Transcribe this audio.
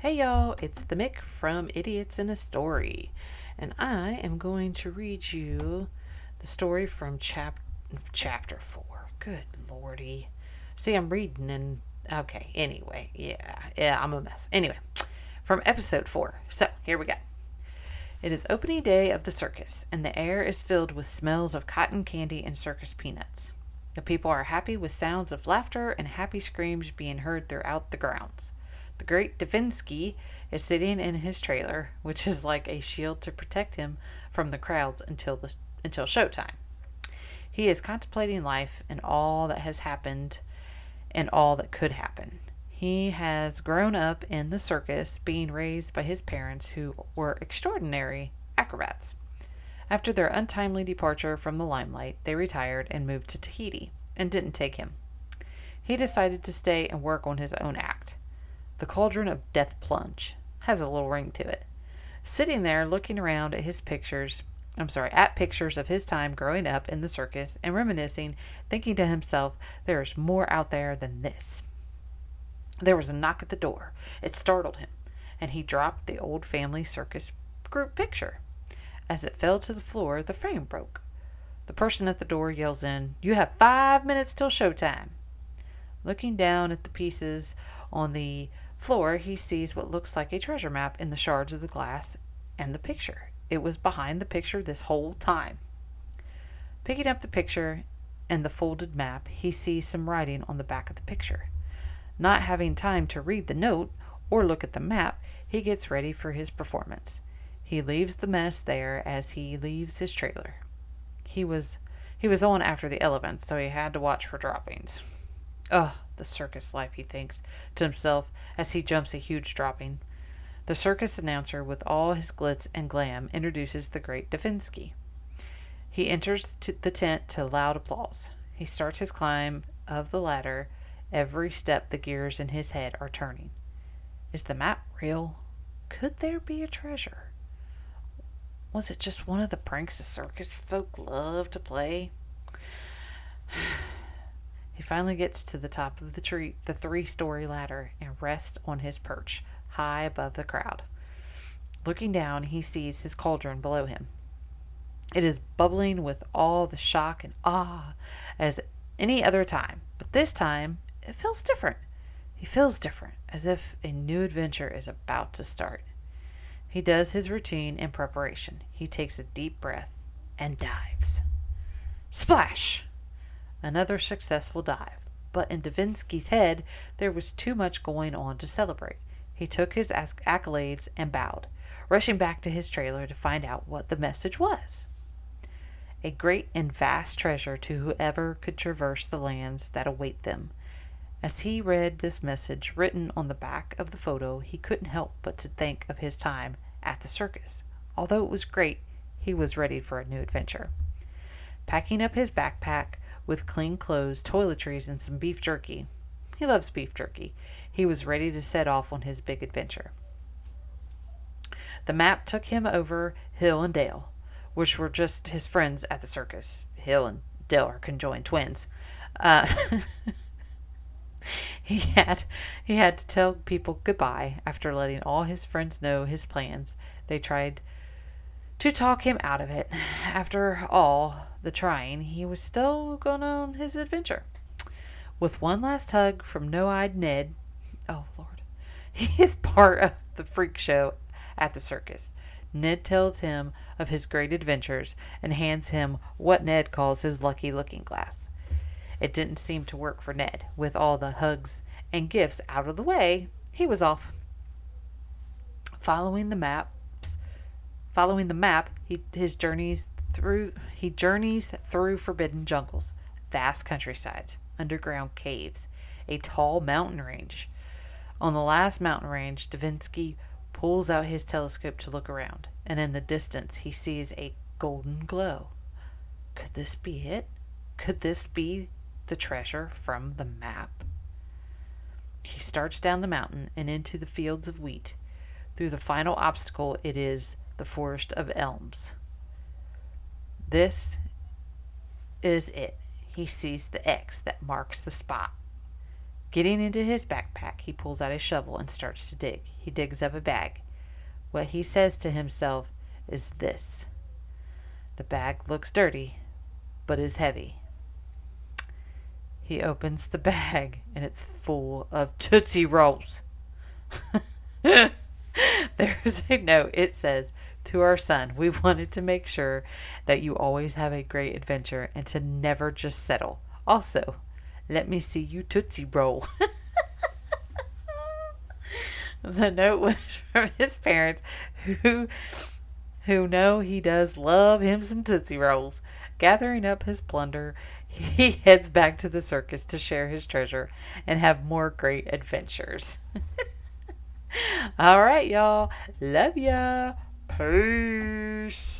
Hey y'all, it's the Mick from Idiots in a Story, and I am going to read you the story from chap- chapter 4. Good lordy. See, I'm reading and. Okay, anyway, yeah, yeah, I'm a mess. Anyway, from episode 4. So, here we go. It is opening day of the circus, and the air is filled with smells of cotton candy and circus peanuts. The people are happy with sounds of laughter and happy screams being heard throughout the grounds. The great Davinsky is sitting in his trailer, which is like a shield to protect him from the crowds until the until showtime. He is contemplating life and all that has happened and all that could happen. He has grown up in the circus, being raised by his parents who were extraordinary acrobats. After their untimely departure from the limelight, they retired and moved to Tahiti and didn't take him. He decided to stay and work on his own act. The Cauldron of Death Plunge has a little ring to it. Sitting there looking around at his pictures, I'm sorry, at pictures of his time growing up in the circus and reminiscing, thinking to himself, there is more out there than this. There was a knock at the door. It startled him, and he dropped the old family circus group picture. As it fell to the floor, the frame broke. The person at the door yells in, You have five minutes till showtime. Looking down at the pieces on the floor, he sees what looks like a treasure map in the shards of the glass and the picture. It was behind the picture this whole time. Picking up the picture and the folded map, he sees some writing on the back of the picture. Not having time to read the note or look at the map, he gets ready for his performance. He leaves the mess there as he leaves his trailer. He was he was on after the elements, so he had to watch for droppings. Ugh, the circus life, he thinks to himself as he jumps a huge dropping. The circus announcer, with all his glitz and glam, introduces the great Davinsky. He enters the tent to loud applause. He starts his climb of the ladder. Every step the gears in his head are turning. Is the map real? Could there be a treasure? Was it just one of the pranks the circus folk love to play? He finally gets to the top of the tree, the three-story ladder, and rests on his perch, high above the crowd. Looking down, he sees his cauldron below him. It is bubbling with all the shock and awe as any other time, but this time it feels different. He feels different, as if a new adventure is about to start. He does his routine in preparation. He takes a deep breath and dives. Splash! Another successful dive. But in Davinsky's head, there was too much going on to celebrate. He took his accolades and bowed, rushing back to his trailer to find out what the message was. A great and vast treasure to whoever could traverse the lands that await them. As he read this message written on the back of the photo, he couldn't help but to think of his time at the circus. Although it was great, he was ready for a new adventure. Packing up his backpack, with clean clothes, toiletries, and some beef jerky. He loves beef jerky. He was ready to set off on his big adventure. The map took him over Hill and Dale, which were just his friends at the circus. Hill and Dale are conjoined twins. Uh, he had he had to tell people goodbye after letting all his friends know his plans. They tried to talk him out of it. After all, the trying, he was still going on his adventure. With one last hug from No Eyed Ned, oh Lord, he is part of the freak show at the circus. Ned tells him of his great adventures and hands him what Ned calls his lucky looking glass. It didn't seem to work for Ned. With all the hugs and gifts out of the way, he was off. Following the maps, following the map, he, his journeys through he journeys through forbidden jungles, vast countrysides, underground caves, a tall mountain range. On the last mountain range, Davinsky pulls out his telescope to look around, and in the distance he sees a golden glow. Could this be it? Could this be the treasure from the map? He starts down the mountain and into the fields of wheat. Through the final obstacle, it is the forest of elms. This is it. He sees the X that marks the spot. Getting into his backpack, he pulls out a shovel and starts to dig. He digs up a bag. What he says to himself is this The bag looks dirty, but is heavy. He opens the bag and it's full of Tootsie Rolls. There's a note. It says, To our son, we wanted to make sure that you always have a great adventure and to never just settle. Also, let me see you Tootsie Roll. the note was from his parents who who know he does love him some Tootsie Rolls. Gathering up his plunder, he heads back to the circus to share his treasure and have more great adventures. All right, y'all. Love ya. Peace.